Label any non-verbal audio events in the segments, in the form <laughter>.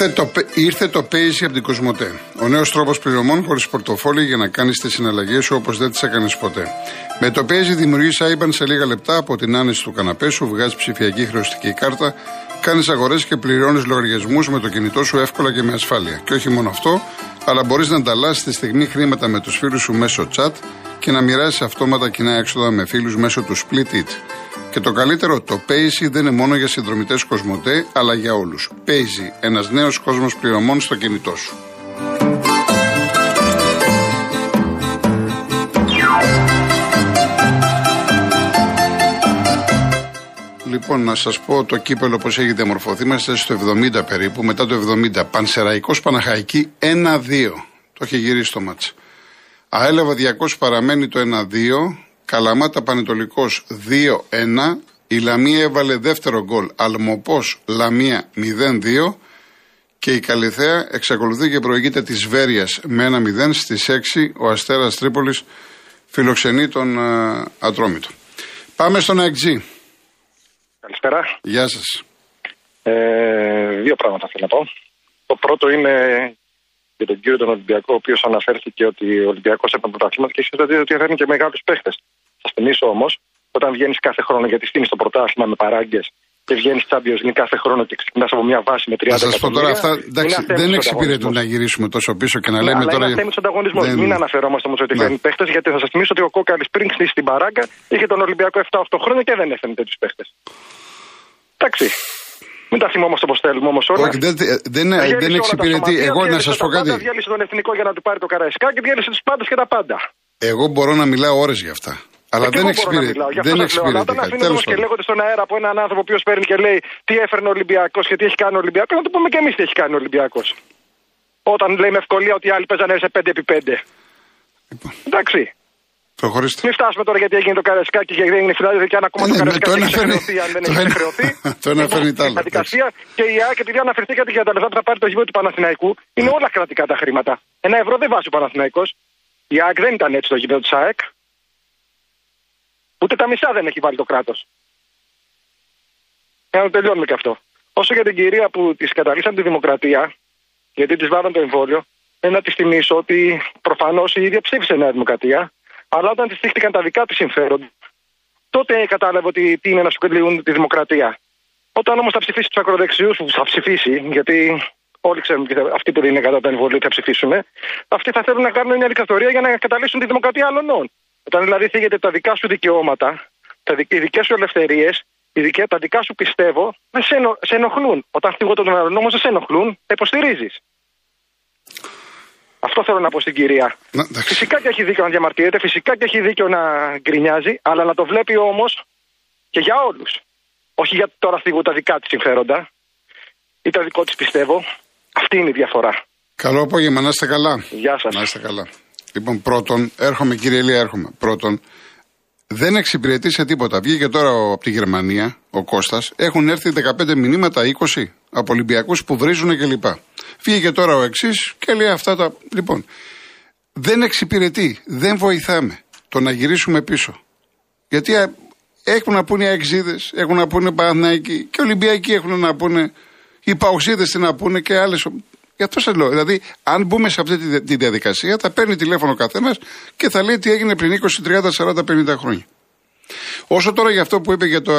Ήρθε το, ήρθε το Paisy από την Κοσμοτέ. Ο νέος τρόπος πληρωμών χωρίς πορτοφόλι για να κάνεις τις συναλλαγές σου όπως δεν τις έκανες ποτέ. Με το Paisy δημιουργείς IBAN σε λίγα λεπτά από την άνεση του καναπέ σου, βγάζεις ψηφιακή χρεωστική κάρτα, κάνεις αγορές και πληρώνεις λογαριασμούς με το κινητό σου εύκολα και με ασφάλεια. Και όχι μόνο αυτό, αλλά μπορείς να ανταλλάσσεις τη στιγμή χρήματα με τους φίλους σου μέσω chat και να μοιράσεις αυτόματα κοινά έξοδα με φίλους μέσω του Split It. Και το καλύτερο, το Paisy δεν είναι μόνο για συνδρομητές Κοσμοτέ, αλλά για όλους. Paisy, ένας νέος κόσμος πληρωμών στο κινητό σου. Λοιπόν, να σας πω το κύπελο πώς έχει διαμορφωθεί. Είμαστε στο 70 περίπου, μετά το 70. Πανσεραϊκός Παναχαϊκή 1-2. Το έχει γυρίσει το μάτς. Αέλαβα 200 παραμένει το 1-2. Καλαμάτα Πανετολικός 2-1. Η Λαμία έβαλε δεύτερο γκολ. Αλμοπός Λαμία 0-2. Και η Καλυθέα εξακολουθεί και προηγείται της Βέρεια με 1-0. Στις 6 ο Αστέρας Τρίπολης φιλοξενεί τον uh, Ατρόμητο. Πάμε στον ΑΕΚΤΖ. Καλησπέρα. Γεια σας. Ε, δύο πράγματα θέλω να πω. Το πρώτο είναι για τον κύριο τον Ολυμπιακό, ο οποίος αναφέρθηκε ότι ο Ολυμπιακός έπαιρνε πρωτάθλημα και εσεί ότι έφερνε και μεγάλους παίχτες. Θα θυμίσω όμως, όταν βγαίνεις κάθε χρόνο, γιατί στείνεις το πρωτάθλημα με παράγκες και βγαίνεις Champions League κάθε χρόνο και ξεκινάς από μια βάση με 30 Θα σας πω τώρα αυτά. Εντάξει, δεν εξυπηρετούν να γυρίσουμε τόσο πίσω και να λέμε αλλά τώρα. Είναι θέμα ανταγωνισμός. Δεν... Μην αναφερόμαστε όμως ότι ναι. παίχτες, γιατί θα σας θυμίσω ότι ο Κόκαλης πριν χτίσει την παράγκα είχε τον Ολυμπιακό 7-8 χρόνια και δεν έφερνε τέτοιους παίχτες. Εντάξει. Μην τα θυμόμαστε όπως θέλουμε όμως όλα. Όχι, δεν, δεν, δεν εξυπηρετεί. Εγώ να σας πω κάτι. Διάλυσε τον εθνικό για να του πάρει το καραϊσκά και διάλυσε τους πάντες και τα πάντα. Εγώ μπορώ να μιλάω ώρες για αυτά. Αλλά δεν εξυπηρετεί. Δεν εξυπηρετεί. Όταν αφήνω όμως και λέγονται στον αέρα από έναν άνθρωπο που παίρνει και λέει τι έφερνε ο Ολυμπιακός και τι έχει κάνει ο Ολυμπιακός, να του πούμε και εμείς τι έχει κάνει ο Ολυμπιακός. Όταν λέει με ευκολία ότι άλλοι παίζανε σε 5x5. Λοιπόν. Εντάξει. Προχωρήστε. Μην φτάσουμε τώρα γιατί έγινε το Καραϊσκάκι και έγινε φιλάδια και αν ακόμα το Καραϊσκάκι έχει χρεωθεί, αν δεν έχει χρεωθεί. <laughs> Το ένα φέρνει τα άλλα. Και η ΑΕΚ, επειδή αναφερθήκατε για τα λεφτά που θα πάρει το γήπεδο του Παναθηναϊκού, είναι όλα κρατικά τα χρήματα. Ένα ευρώ δεν βάζει ο Παναθηναϊκός. Η ΑΕΚ δεν ήταν έτσι το γήπεδο της ΑΕΚ. Ούτε τα μισά δεν έχει βάλει το κράτος. Για να τελειώνουμε και αυτό. Όσο για την κυρία που της καταλήξαν τη δημοκρατία, γιατί της βάλαν το εμβόλιο, να της θυμίσω ότι προφανώς η ίδια ψήφισε Νέα Δημοκρατία αλλά όταν της στήχτηκαν τα δικά της συμφέροντα, τότε κατάλαβε ότι τι είναι να σου κεντρούν τη δημοκρατία. Όταν όμως θα ψηφίσει τους ακροδεξιούς που θα ψηφίσει, γιατί όλοι ξέρουν ότι αυτοί που δεν είναι κατά τα εμβολία θα ψηφίσουν, αυτοί θα θέλουν να κάνουν μια δικτατορία για να καταλήξουν τη δημοκρατία άλλων. Όταν δηλαδή θίγεται τα δικά σου δικαιώματα, τα οι δικές σου ελευθερίες, τα δικά σου πιστεύω, δεν σε, ενο, σε ενοχλούν. Όταν θίγονται τον άλλον όμως δεν σε ενοχλούν, τα υποστηρίζεις. Αυτό θέλω να πω στην κυρία. Να, φυσικά και έχει δίκιο να διαμαρτύρεται, φυσικά και έχει δίκιο να γκρινιάζει, αλλά να το βλέπει όμως και για όλους. Όχι για τώρα θίγουν τα δικά της συμφέροντα ή τα δικό της πιστεύω. Αυτή είναι η διαφορά. Καλό απόγευμα, να είστε καλά. Γεια σας. Να είστε καλά. Λοιπόν, πρώτον, έρχομαι κύριε Ελία, έρχομαι. Πρώτον, δεν εξυπηρετεί σε τίποτα. Βγήκε τώρα από τη Γερμανία ο Κώστας. Έχουν έρθει 15 μηνύματα, 20 από Ολυμπιακούς που βρίζουν κλπ. Βγήκε τώρα ο εξής και λέει αυτά τα. Λοιπόν, δεν εξυπηρετεί, δεν βοηθάμε το να γυρίσουμε πίσω. Γιατί έχουν να πούνε οι αεξίδες, έχουν να πούνε οι και οι Ολυμπιακοί έχουν να πούνε, οι Παουξίδε τι να πούνε και άλλε. Γι' αυτό σας λέω. Δηλαδή, αν μπούμε σε αυτή τη διαδικασία, θα παίρνει τηλέφωνο ο καθένας και θα λέει τι έγινε πριν 20, 30, 40, 50 χρόνια. Όσο τώρα για αυτό που είπε για, το,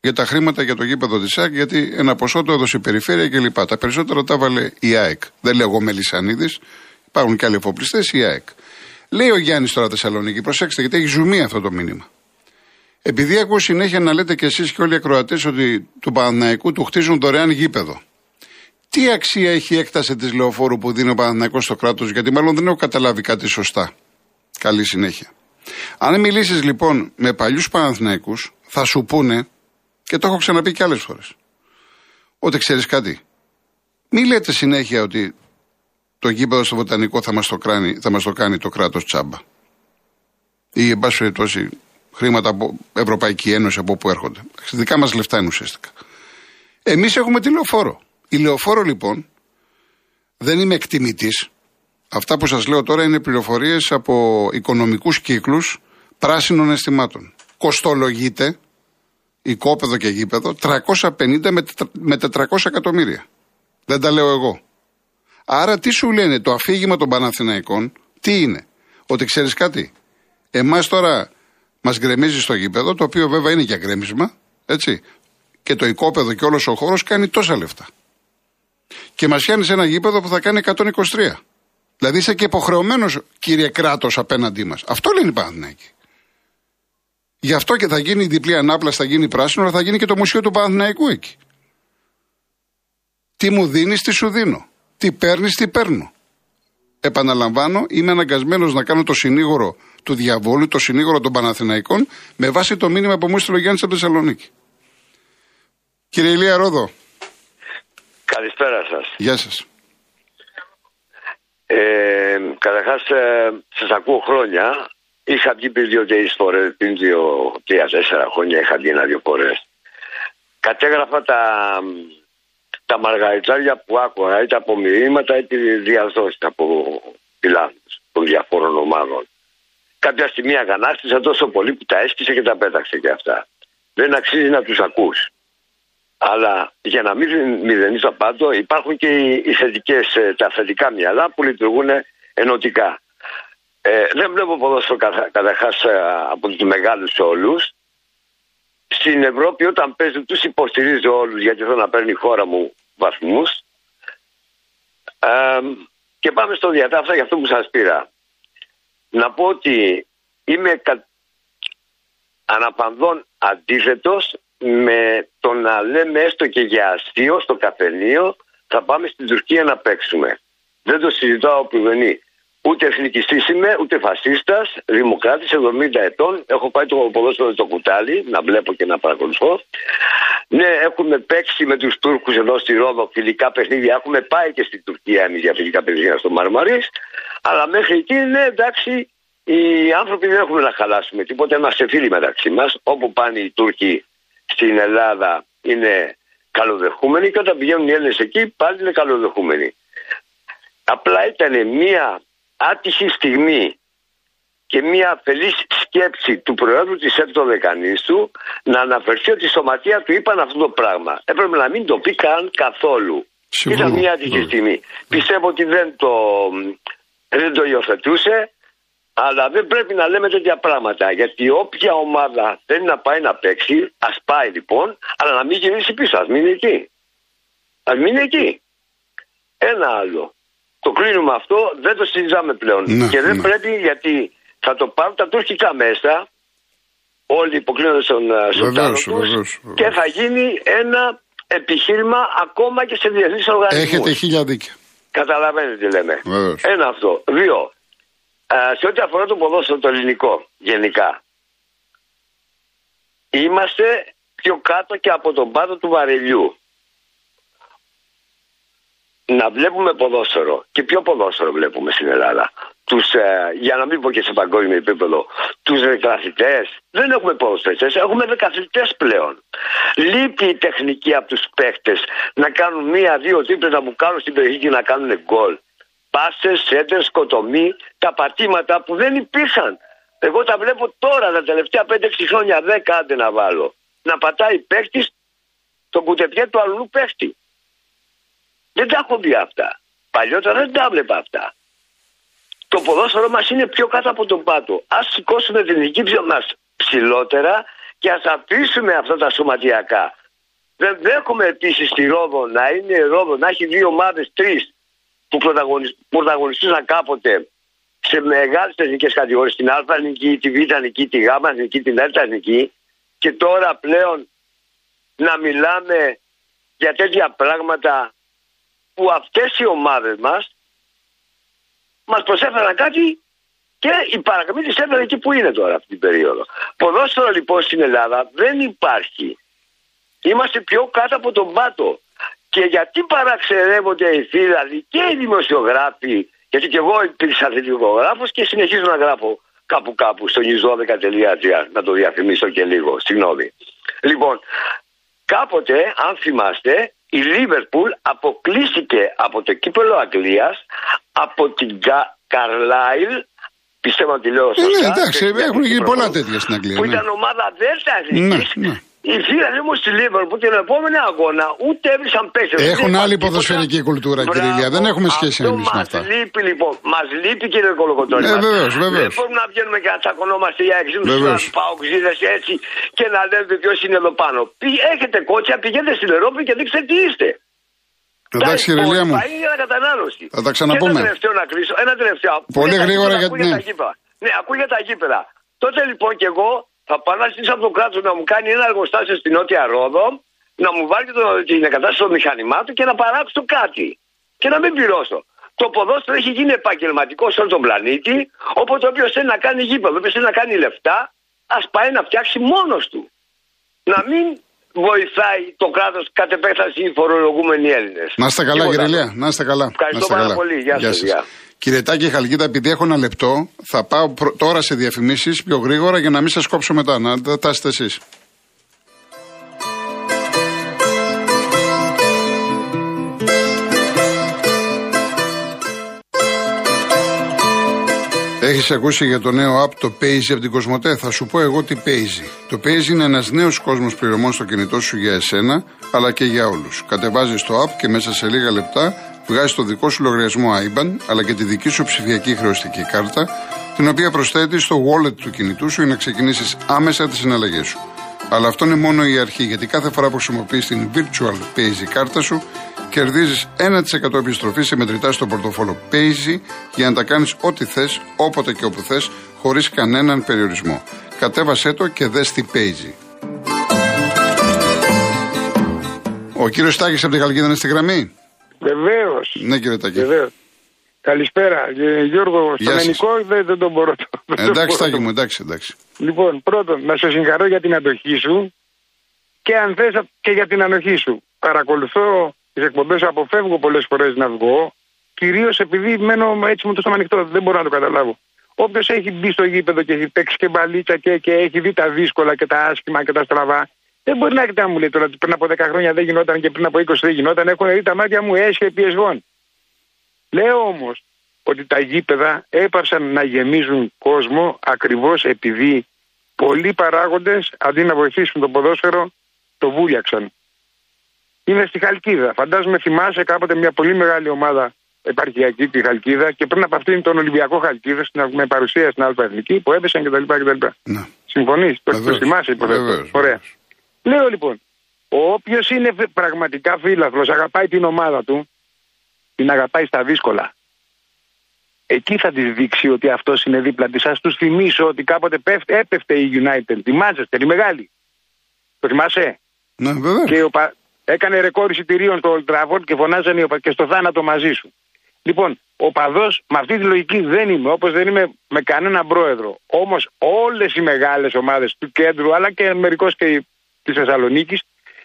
για τα χρήματα για το γήπεδο της ΑΕΚ, γιατί ένα ποσό το έδωσε η περιφέρεια κλπ. Τα περισσότερα τα βάλε η ΑΕΚ. Δεν λέω εγώ Μελισανίδης, υπάρχουν και άλλοι εφοπλιστές, η ΑΕΚ. Λέει ο Γιάννης τώρα Θεσσαλονίκη, προσέξτε, γιατί έχει ζουμί αυτό το μήνυμα. Επειδή ακούω συνέχεια να λέτε κι εσείς και όλοι οι ακροατές ότι του Παναναϊκού του χτίζουν δωρεάν γήπεδο. Τι αξία έχει η έκταση της λεωφόρου που δίνει ο Παναθηναϊκός στο κράτος, γιατί μάλλον δεν έχω καταλάβει κάτι σωστά. Καλή συνέχεια. Αν μιλήσεις λοιπόν με παλιούς Παναθηναϊκούς, θα σου πούνε, και το έχω ξαναπεί και άλλες φορές, ότι ξέρεις κάτι; Μην λέτε συνέχεια ότι το γήπεδο στο Βοτανικό θα μας το, θα μας το κάνει το κράτος τσάμπα. Ή εν πάση περιπτώσει χρήματα από Ευρωπαϊκή Ένωση από όπου έρχονται. Δικά μας λεφτά είναι ουσιαστικά. Εμείς έχουμε τη λεωφόρο. Η λεωφόρο λοιπόν δεν είμαι εκτιμητής. Αυτά που σας λέω τώρα είναι πληροφορίες από οικονομικούς κύκλους πράσινων αισθημάτων. Κοστολογείται οικόπεδο και γήπεδο 350 με 400 εκατομμύρια. Δεν τα λέω εγώ. Άρα τι σου λένε το αφήγημα των Παναθηναϊκών, τι είναι; Ότι ξέρεις κάτι; Εμάς τώρα μας γκρεμίζει στο γήπεδο, το οποίο βέβαια είναι για γκρέμισμα, έτσι. Και το οικόπεδο και όλος ο χώρος κάνει τόσα λεφτά. Και μας πιάνει ένα γήπεδο που θα κάνει 123. Δηλαδή είσαι και υποχρεωμένος, κύριε κράτος, απέναντί μας. Αυτό λένε οι Παναθηναϊκοί. Γι' αυτό και θα γίνει η διπλή ανάπλαση, θα γίνει πράσινο, αλλά θα γίνει και το μουσείο του Παναθηναϊκού εκεί. Τι μου δίνεις, τι σου δίνω. Τι παίρνεις, τι παίρνω. Επαναλαμβάνω, είμαι αναγκασμένος να κάνω το συνήγορο του διαβόλου, το συνήγορο των Παναθηναϊκών, με βάση το μήνυμα που μου έστειλε ο Γιάννης από Θεσσαλονίκη. Κύριε Ηλία Ρόδο. Καλησπέρα σας. Γεια σας. Ε, Καταρχάς, ε, σας ακούω χρόνια. Είχα βγει πριν δύο-τρει φορέ, πριν δύο-τρία-τέσσερα χρόνια είχα βγει ένα-δύο φορές. Κατέγραφα τα, τα μαργαριτάρια που άκουγα, είτε από μηνύματα είτε διαδόσεις από πιλάνου των διαφόρων ομάδων. Κάποια στιγμή αγανάκτησα τόσο πολύ που τα έσκησε και τα πέταξε και αυτά. Δεν αξίζει να τους ακούς. Αλλά για να μην μηδενίσω πάντο υπάρχουν και οι θετικές, ε, τα θετικά μυαλά που λειτουργούν ενωτικά. Ε, δεν βλέπω ποδόσφαιρο καταρχάς ε, από τους μεγάλους όλους. Στην Ευρώπη όταν παίζουν τους υποστηρίζω όλους γιατί θέλω να παίρνει η χώρα μου βαθμούς. Ε, και πάμε στο διατάφτα για αυτό που σας πήρα. Να πω ότι είμαι κα... αναπανδόν αντίθετος με το να λέμε έστω και για αστείο στο καφενείο θα πάμε στην Τουρκία να παίξουμε. Δεν το συζητάω που δεν είναι. Ούτε εθνικιστής είμαι, ούτε φασίστας, δημοκράτης 70 ετών. Έχω πάει το ποδόσφαιρο το κουτάλι, να βλέπω και να παρακολουθώ. Ναι, έχουμε παίξει με τους Τούρκους εδώ στη Ρόδο φιλικά παιχνίδια. Έχουμε πάει και στην Τουρκία εμείς για φιλικά παιχνίδια στο Μαρμαρί. Αλλά μέχρι εκεί, ναι, εντάξει, οι άνθρωποι δεν έχουμε να χαλάσουμε τίποτα. Είμαστε φίλοι μεταξύ μας. Όπου πάνε οι Τούρκοι στην Ελλάδα είναι καλοδεχούμενοι και όταν πηγαίνουν οι Έλληνες εκεί πάλι είναι καλοδεχούμενοι. Απλά ήταν μια άτυχη στιγμή και μια αφελής σκέψη του Προέδρου της Επτοδεκανίστου να αναφερθεί ότι στο σωματεία του είπαν αυτό το πράγμα. Έπρεπε να μην το πει καν καθόλου. Ήταν μια άτυχη στιγμή. Πιστεύω ότι δεν το, δεν το υιοθετούσε αλλά δεν πρέπει να λέμε τέτοια πράγματα. Γιατί όποια ομάδα θέλει να πάει να παίξει, ας πάει λοιπόν, αλλά να μην γυρίσει πίσω. Α μείνει εκεί. Α μείνει εκεί. Ένα άλλο. Το κλείνουμε αυτό, δεν το συζητάμε πλέον. Ναι, και δεν ναι. πρέπει γιατί θα το πάρουν τα τουρκικά μέσα, όλοι υποκλίνονται στον Σουλτάνο τους και θα γίνει ένα επιχείρημα ακόμα και σε διεθνείς οργανισμούς. Έχετε χίλια δίκια. Καταλαβαίνετε τι λέμε. Βεβαίως. Ένα αυτό. Δύο. Ε, σε ό,τι αφορά το ποδόσφαιρο το ελληνικό γενικά. Είμαστε πιο κάτω και από τον πάτο του βαρελιού. Να βλέπουμε ποδόσφαιρο. Και ποιο ποδόσφαιρο βλέπουμε στην Ελλάδα. Τους, ε, για να μην πω και σε παγκόσμιο επίπεδο, τους δεκαθητές. Δεν έχουμε ποδοσφαιριστές, έχουμε δεκαθητές πλέον. Λείπει η τεχνική από τους παίχτες να κάνουν μία-δύο τρίπλες να μου κάνουν στην περιοχή και να κάνουν γκολ πάσε, σέντερ, σκοτωμοί, τα πατήματα που δεν υπήρχαν. Εγώ τα βλέπω τώρα τα τελευταία 5-6 χρόνια, 10 άντε να βάλω. Να πατάει παίχτης τον κουτεπιέ του αλλού παίχτη. Δεν τα έχω δει αυτά. Παλιότερα δεν τα βλέπα αυτά. Το ποδόσφαιρο μας είναι πιο κάτω από τον πάτο. Α σηκώσουμε την οικίψη μας ψηλότερα και ας αφήσουμε αυτά τα σωματιακά. Δεν δέχομαι επίσης τη Ρόδο να είναι Ρόδο, να έχει δύο ομάδες, τρεις που πρωταγωνιστούσαν κάποτε σε μεγάλες εθνικές κατηγορίες, την Α εθνική, τη Β εθνική, τη Γ εθνική, την Δ εθνική, και τώρα πλέον να μιλάμε για τέτοια πράγματα που αυτές οι ομάδες μας μας προσέφεραν κάτι και η παρακμή της έφερε εκεί που είναι τώρα αυτή την περίοδο. Ποδόσφαιρο λοιπόν στην Ελλάδα δεν υπάρχει. Είμαστε πιο κάτω από τον πάτο. Και γιατί παραξερεύονται οι φύλαδοι και οι δημοσιογράφοι, γιατί και εγώ υπήρξα δημοσιογράφος και συνεχίζω να γράφω κάπου κάπου στο news12.gr, να το διαφημίσω και λίγο, συγγνώμη. Λοιπόν, κάποτε, αν θυμάστε, η Λίβερπουλ αποκλείστηκε από το κύπελο Αγγλίας από την Καρλάιλ πιστεύω ότι λέω Ε, σωστά. ναι, εντάξει, και- έχουν γίνει και- πολλά τέτοια στην Αγγλία. Που ναι. ήταν ομάδα Δέλτα Εθνικής Ναι, ναι. Οι φίλοι μου στη Λίβερπουλ την επόμενη αγώνα ούτε έβρισαν παίχτε. Έχουν άλλη ποδοσφαιρική κουλτούρα, κύριε Ηλία. Δεν έχουμε σχέση εμείς με αυτά. Μα λείπει λοιπόν. Μας λείπει κύριε Κολοκοτόνη. Ναι, βεβαίως, βεβαίως. Δεν μπορούμε να βγαίνουμε και να τσακωνόμαστε για εξήμου παοξίδες έτσι και να λέτε ποιος είναι εδώ πάνω. Έχετε κότσια, πηγαίνετε στην Ευρώπη και δείξτε τι είστε. Εντάξει, κύριε Ηλία μου. Θα τα ξαναπούμε. Ένα τελευταίο να κλείσω. Ένα τελευταίο. Πολύ γρήγορα γιατί. Ναι. ναι, ακούγεται τα γήπεδα. Τότε λοιπόν και εγώ θα πάω να στήσω από το κράτος να μου κάνει ένα εργοστάσιο στην Νότια Ρόδο, να μου βάλει το, την εγκατάσταση των μηχανημάτων και να παράξω κάτι. Και να μην πληρώσω. Το ποδόσφαιρο έχει γίνει επαγγελματικό σε όλο τον πλανήτη, οπότε όποιος θέλει να κάνει γήπεδο, όποιος θέλει να κάνει λεφτά, ας πάει να φτιάξει μόνος του. Να μην βοηθάει το κράτος κατ' επέκταση οι φορολογούμενοι Έλληνες. Να είστε καλά, κύριε Λία. Να είστε καλά. Ευχαριστώ πάρα πολύ. Γεια, Γεια σας. Κύριε Τάκη Χαλκίδα, επειδή έχω ένα λεπτό, θα πάω τώρα σε διαφημίσεις πιο γρήγορα για να μην σας κόψω μετά. Να τα τάσετε εσείς. Έχεις ακούσει για το νέο app το Paisy από την Κοσμοτέ; Θα σου πω εγώ τι Paisy. Το Paisy είναι ένας νέος κόσμος πληρωμών στο κινητό σου για εσένα, αλλά και για όλους. Κατεβάζεις το app και μέσα σε λίγα λεπτά βγάζει το δικό σου λογαριασμό IBAN, αλλά και τη δική σου ψηφιακή χρεωστική κάρτα, την οποία προσθέτεις στο wallet του κινητού σου για να ξεκινήσεις άμεσα τις συναλλαγές σου. Αλλά αυτό είναι μόνο η αρχή, γιατί κάθε φορά που χρησιμοποιείς την Virtual Paisy κάρτα σου, κερδίζεις 1% επιστροφή σε μετρητά στο πορτοφόλο Paisy για να τα κάνεις ό,τι θες, όποτε και όπου θες, χωρίς κανέναν περιορισμό. Κατέβασέ το και δες τι Paisy. Ο κύριος Στάκης από την Γαλλική είναι στη γραμμή. Βεβαίως. Ναι, κύριε Τάκη. Βεβαίως. Καλησπέρα. Ε, Γιώργο, στον ελληνικό δεν, δεν τον μπορώ. εντάξει, Τάκη μου, εντάξει, εντάξει. Λοιπόν, πρώτον, να σε συγχαρώ για την αντοχή σου και αν θες και για την ανοχή σου. Παρακολουθώ τις εκπομπές σου, αποφεύγω πολλές φορές να βγω, κυρίως επειδή μένω έτσι με το στόμα ανοιχτό. Δεν μπορώ να το καταλάβω. Όποιος έχει μπει στο γήπεδο και έχει παίξει και μπαλίτσα και, και έχει δει τα δύσκολα και τα άσχημα και τα στραβά, δεν μπορεί να έρχεται να μου λέει τώρα ότι πριν από 10 χρόνια δεν γινόταν και πριν από 20 δεν γινόταν. Έχουν δει τα μάτια μου έσχε πιεσγών. Λέω όμως ότι τα γήπεδα έπαρσαν να γεμίζουν κόσμο ακριβώς επειδή πολλοί παράγοντες αντί να βοηθήσουν το ποδόσφαιρο το βούλιαξαν. Είναι στη Χαλκίδα. Φαντάζομαι θυμάσαι κάποτε μια πολύ μεγάλη ομάδα επαρχιακή τη Χαλκίδα και πριν από αυτήν τον Ολυμπιακό Χαλκίδα με παρουσία στην Αλφα Εθνική που έπεσαν κτλ. Ναι. Συμφωνείς, το, το θυμάσαι υποθέτω. Ωραία. Λέω λοιπόν, όποιος είναι πραγματικά φίλαθλο, αγαπάει την ομάδα του, την αγαπάει στα δύσκολα. Εκεί θα της δείξει ότι αυτός είναι δίπλα της. Α τους θυμίσω ότι κάποτε πέφτε, έπεφτε η United, τη Manchester, η μεγάλη. Το θυμάσαι; Ναι, βέβαια. Και ο, έκανε ρεκόρ εισιτηρίων στο Old Trafford και φωνάζανε και στο θάνατο μαζί σου. Λοιπόν, ο παδός με αυτή τη λογική δεν είμαι, όπως δεν είμαι με κανέναν πρόεδρο. Όμως όλες οι μεγάλες ομάδες του κέντρου, αλλά και μερικώς και της Θεσσαλονίκης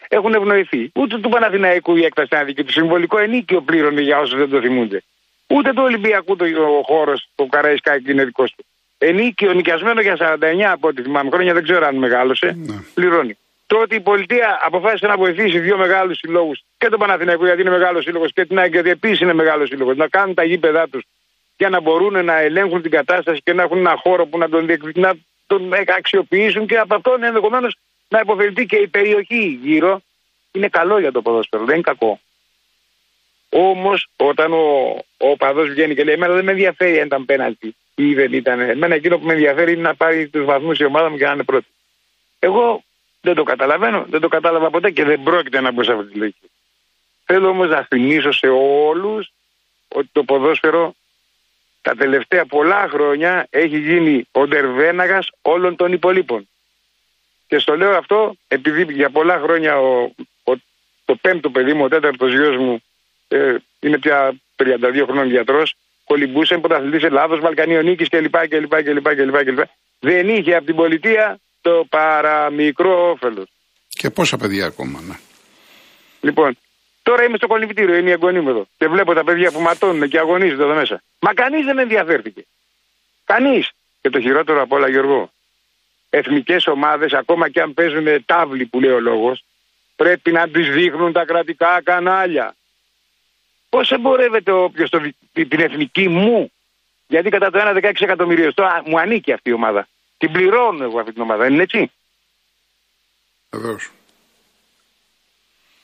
έχουν ευνοηθεί. Ούτε του Παναθηναϊκού η έκταση άδικη και το συμβολικό ενίκιο πλήρωνε για όσους δεν το θυμούνται. Ούτε του Ολυμπιακού το, ο χώρος, το Καραϊσκάκι είναι δικός του. Ενίκιο νοικιασμένο για 49 από ό,τι θυμάμαι χρόνια, δεν ξέρω αν μεγάλωσε, ναι. πληρώνει. Το ότι η πολιτεία αποφάσισε να βοηθήσει δύο μεγάλους συλλόγους και τον Παναθηναϊκό γιατί είναι μεγάλος σύλλογος και την ΑΕΚ γιατί επίσης είναι μεγάλος σύλλογος να κάνουν τα γήπεδά τους για να μπορούν να ελέγχουν την κατάσταση και να έχουν ένα χώρο που να τον, να τον αξιοποιήσουν και από αυτόν ενδεχομένως να υποφελθεί και η περιοχή γύρω. Είναι καλό για το ποδόσφαιρο, δεν είναι κακό. Όμως, όταν ο, ο παδό βγαίνει και λέει: Εμένα δεν με ενδιαφέρει αν ήταν πέναλτι ή δεν ήταν. Εμένα εκείνο που με ενδιαφέρει είναι να πάρει τους βαθμούς η ομάδα μου και να είναι πρώτη. Εγώ δεν το καταλαβαίνω, δεν το κατάλαβα ποτέ και δεν πρόκειται να μπω σε αυτή τη λογική. Θέλω όμως να θυμίσω σε όλους ότι το ποδόσφαιρο τα τελευταία πολλά χρόνια έχει γίνει ο ντερβέναγα όλων των υπολείπων. Και στο λέω αυτό επειδή για πολλά χρόνια ο, ο, το πέμπτο παιδί μου, ο τέταρτος γιος μου, ε, είναι πια 32 χρόνων γιατρός, κολυμπούσε πρωταθλητής Ελλάδος, Βαλκανιονίκης κλπ, κλπ, κλπ, κλπ, Δεν είχε από την πολιτεία το παραμικρό όφελος. Και πόσα παιδιά ακόμα, ναι. Λοιπόν, τώρα είμαι στο κολυμπητήριο, είναι η εγγονή μου εδώ. Και βλέπω τα παιδιά που ματώνουν και αγωνίζονται εδώ μέσα. Μα κανείς δεν ενδιαφέρθηκε. Κανείς. Και το χειρότερο από όλα, Γιώργο, εθνικές ομάδες, ακόμα και αν παίζουν τάβλη που λέει ο λόγος, πρέπει να τι δείχνουν τα κρατικά κανάλια. Πώς εμπορεύεται όποιος την εθνική μου, γιατί κατά το 1 16 εκατομμύριο μου ανήκει αυτή η ομάδα. Την πληρώνω εγώ αυτή την ομάδα, δεν είναι έτσι; Βεβαίως.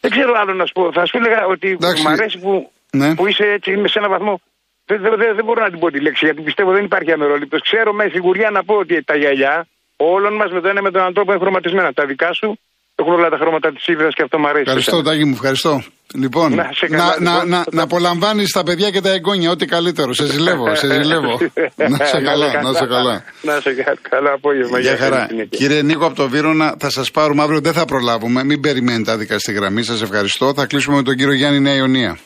Δεν ξέρω άλλο να σου πω. Θα σου έλεγα ότι Εντάξει. μου αρέσει που, Ναι. που είσαι έτσι, είμαι σε ένα βαθμό. Δεν, δεν, δεν, δεν μπορώ να την πω τη λέξη γιατί πιστεύω δεν υπάρχει αμερόληπτο. Ξέρω με σιγουριά να πω ότι τα γυαλιά όλων μας με το ένα με τον άνθρωπο είναι χρωματισμένα. Τα δικά σου έχουν όλα τα χρώματα της ύβρα και αυτό μου αρέσει. Ευχαριστώ, Τάκη μου, ευχαριστώ. Λοιπόν, Να σε να, καλά, να, λοιπόν. να, να απολαμβάνεις τα παιδιά και τα εγγόνια, ό,τι καλύτερο. Σε ζηλεύω, <laughs> σε ζηλεύω. να σε καλά, να σε καλά. Να σε καλά, καλά απόγευμα. Γεια χαρά. καλή συνέχεια. Κύριε Νίκο από το Βύρονα, θα σας πάρουμε αύριο. Δεν θα προλάβουμε. Μην περιμένετε άδικα στη γραμμή. Σας ευχαριστώ. Θα κλείσουμε με τον κύριο Γιάννη Νέα Ιωνία.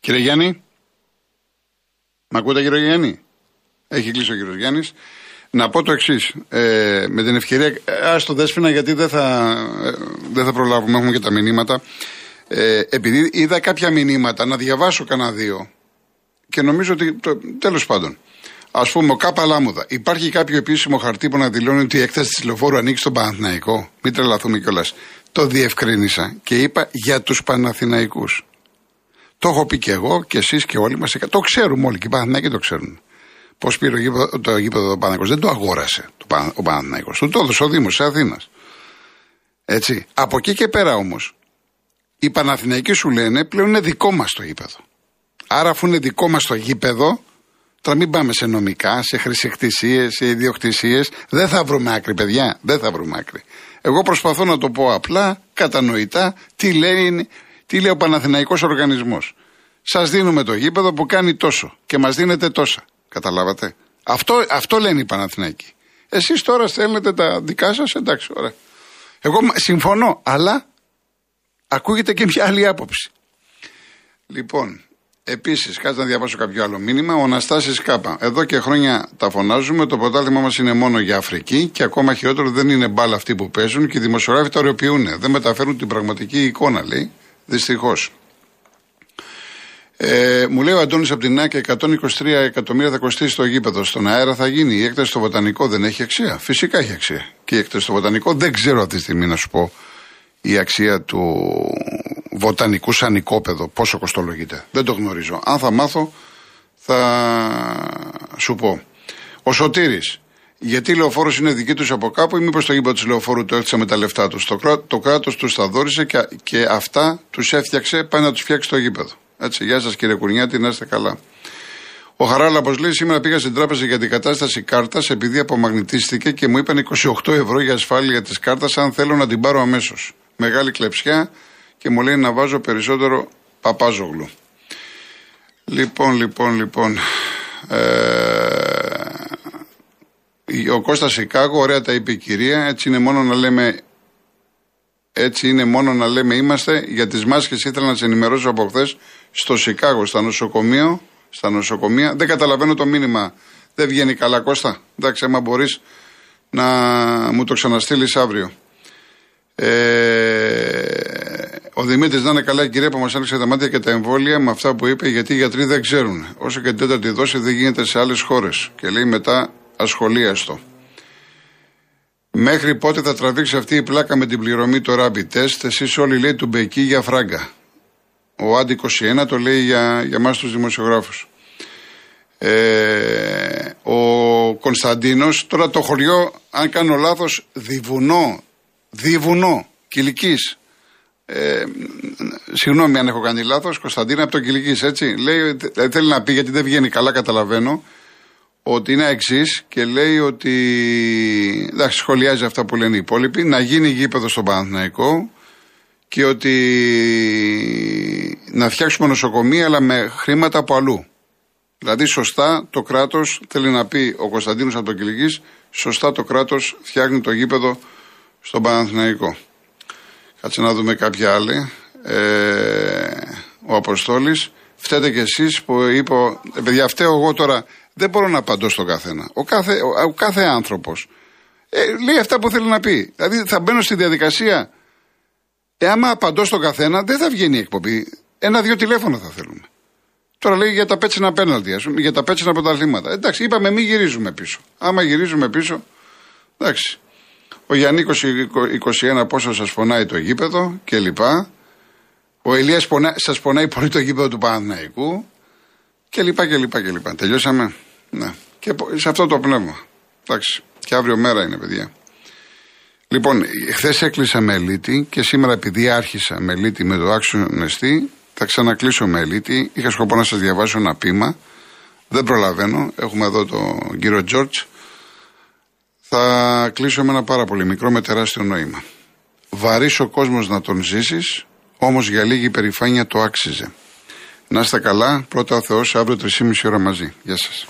Κύριε Γιάννη. Μ' ακούτε κύριε Γιάννη; Έχει κλείσει ο κύριος Γιάννης. Να πω το εξής. Ε, με την ευκαιρία. Α το δέσπινα γιατί δεν θα, ε, δεν θα προλάβουμε. Έχουμε και τα μηνύματα. Ε, επειδή είδα κάποια μηνύματα, να διαβάσω κανένα δύο. Και νομίζω ότι. Τέλος πάντων. Α πούμε, ο Κάπα Λάμουδα. Υπάρχει κάποιο επίσημο χαρτί που να δηλώνει ότι η έκταση της λεωφόρου ανοίξει στον Παναθηναϊκό; Μην τρελαθούμε κιόλας. Το διευκρίνησα και είπα για τους Παναθηναϊκούς. Το έχω πει και εγώ και εσείς και όλοι μας. Το ξέρουμε όλοι και οι Παναθηναϊκοί το ξέρουν. Πώς πήρε το γήπεδο, το γήπεδο του Παναθηναϊκός. Δεν το αγόρασε το, Πα- ο Παναθηναϊκός. Του το έδωσε ο Δήμος τη Αθήνα. Έτσι. Από εκεί και πέρα όμως, οι Παναθηναϊκοί σου λένε πλέον είναι δικό μας το γήπεδο. Άρα, αφού είναι δικό μας το γήπεδο, τώρα μην πάμε σε νομικά, σε χρησικτησίε, σε ιδιοκτησίες. Δεν θα βρούμε άκρη, παιδιά. Δεν θα βρούμε άκρη. Εγώ προσπαθώ να το πω απλά, κατανοητά, τι λέει, τι λέει ο Παναθηναϊκός οργανισμός. Σας δίνουμε το γήπεδο που κάνει τόσο και μας δίνετε τόσα. Καταλάβατε; Αυτό, αυτό λένε οι Παναθηναϊκοί. Εσείς τώρα στέλνετε τα δικά σας, εντάξει, ωραία. Εγώ μ- συμφωνώ, αλλά ακούγεται και μια άλλη άποψη. Λοιπόν, επίσης, κάτσε να διαβάσω κάποιο άλλο μήνυμα. Ο Αναστάσης Κάπα. Εδώ και χρόνια τα φωνάζουμε. Το πρωτάθλημα μας είναι μόνο για Αφρική και ακόμα χειρότερο δεν είναι μπάλα αυτοί που παίζουν και οι δημοσιογράφοι τα ωρεοποιούν. Δεν μεταφέρουν την πραγματική εικόνα, λέει. Δυστυχώς. Ε, μου λέει ο Αντώνης από την ΑΚΕ 123 εκατομμύρια θα κοστίσει το γήπεδο. Στον αέρα θα γίνει. Η έκταση στο βοτανικό δεν έχει αξία. Φυσικά έχει αξία. Και η έκταση στο βοτανικό δεν ξέρω αυτή τη στιγμή να σου πω η αξία του βοτανικού σαν οικόπεδο, πόσο κοστολογείται. Δεν το γνωρίζω. Αν θα μάθω, θα σου πω. Ο Σωτήρης, γιατί η λεωφόρος είναι δική τους από κάπου ή μήπως το γήπεδο τη λεωφόρου το έφτιαξε με τα λεφτά τους. Το, κρά, το κράτος τους τα δόρισε και, και αυτά τους έφτιαξε, πάει να τους φτιάξει το γήπεδο. Έτσι, γεια σας κύριε Κουρνιάτη, να είστε καλά. Ο Χαράλαμπος λέει: Σήμερα πήγα στην τράπεζα για την κατάσταση κάρτας επειδή απομαγνητίστηκε και μου είπαν 28 ευρώ για ασφάλεια τη κάρτας αν θέλω να την πάρω αμέσως. Μεγάλη κλεψιά και μου λέει να βάζω περισσότερο παπάζογλου. Λοιπόν, λοιπόν, λοιπόν. Ε, ο Κώστας Σικάγο, ωραία τα είπε η κυρία, έτσι είναι μόνο να λέμε έτσι είναι μόνο να λέμε είμαστε. Για τις μάσκες ήθελα να σε ενημερώσω από χθες στο Σικάγο, στα νοσοκομείο, στα νοσοκομεία. Δεν καταλαβαίνω το μήνυμα. Δεν βγαίνει καλά, Κώστα. Εντάξει, άμα μπορείς να μου το ξαναστείλεις αύριο. Ε, ο Δημήτρης να είναι καλά, η κυρία που μας άνοιξε τα μάτια και τα εμβόλια με αυτά που είπε, γιατί οι γιατροί δεν ξέρουν. Όσο και την τέταρτη δόση δεν γίνεται σε άλλες χώρες. Και λέει μετά ασχολίαστο. Μέχρι πότε θα τραβήξει αυτή η πλάκα με την πληρωμή το rapid test; Εσείς όλοι λέει του Μπεκί για φράγκα. Ο Άντι 21 το λέει για, για εμάς τους δημοσιογράφους. Ε, ο Κωνσταντίνος, τώρα το χωριό, αν κάνω λάθος, διβουνό. Διβουνό. Κυλικής. Ε, συγγνώμη αν έχω κάνει λάθος. Κωνσταντίνα από το Κυλικής, έτσι. Λέει, ε, θέλει να πει γιατί δεν βγαίνει καλά, καταλαβαίνω ότι είναι εξής και λέει ότι. Εντάξει, σχολιάζει αυτά που λένε οι υπόλοιποι. Να γίνει γήπεδο στον Παναθηναϊκό και ότι να φτιάξουμε νοσοκομεία αλλά με χρήματα από αλλού. Δηλαδή, σωστά το κράτος, θέλει να πει ο Κωνσταντίνος από τον Κυλική, σωστά το κράτος φτιάχνει το γήπεδο στον Παναθηναϊκό. Κάτσε να δούμε κάποια άλλη. Ε, ο Αποστόλης. Φταίτε κι εσείς που είπε. Ε, παιδιά, φταίω εγώ τώρα. Δεν μπορώ να απαντώ στον καθένα. Ο κάθε, ο, ο κάθε άνθρωπος ε, λέει αυτά που θέλει να πει. Δηλαδή θα μπαίνω στη διαδικασία. Ε, άμα απαντώ στον καθένα, δεν θα βγαίνει η εκπομπή. Ένα-δύο τηλέφωνα θα θέλουμε. Τώρα λέει για τα πέτσινα πέναλτι, ας πούμε, για τα πέτσινα πρωταθλήματα. Εντάξει, είπαμε μην γυρίζουμε πίσω. Άμα γυρίζουμε πίσω, εντάξει. Ο Γιάννη 21 πόσο σας πονάει το γήπεδο κλπ. Ο Ηλίας σας πονάει πολύ το γήπεδο του Παναθηναϊκού κλπ. κλπ, κλπ. Τελειώσαμε. Ναι. Και σε αυτό το πνεύμα. Εντάξει. Και αύριο μέρα είναι, παιδιά. Λοιπόν, χθες έκλεισα με ελίτη και σήμερα επειδή άρχισα με ελίτη με το άξιο νεστή, θα ξανακλείσω με ελίτη. Είχα σκοπό να σας διαβάσω ένα πείμα. Δεν προλαβαίνω. Έχουμε εδώ τον κύριο Τζόρτζ. Θα κλείσω με ένα πάρα πολύ μικρό με τεράστιο νόημα. Βαρύς ο κόσμος να τον ζήσεις, όμως για λίγη περηφάνεια το άξιζε. Να είστε καλά. Πρώτα ο Θεός, αύριο 3,5 ώρα μαζί. Γεια σας.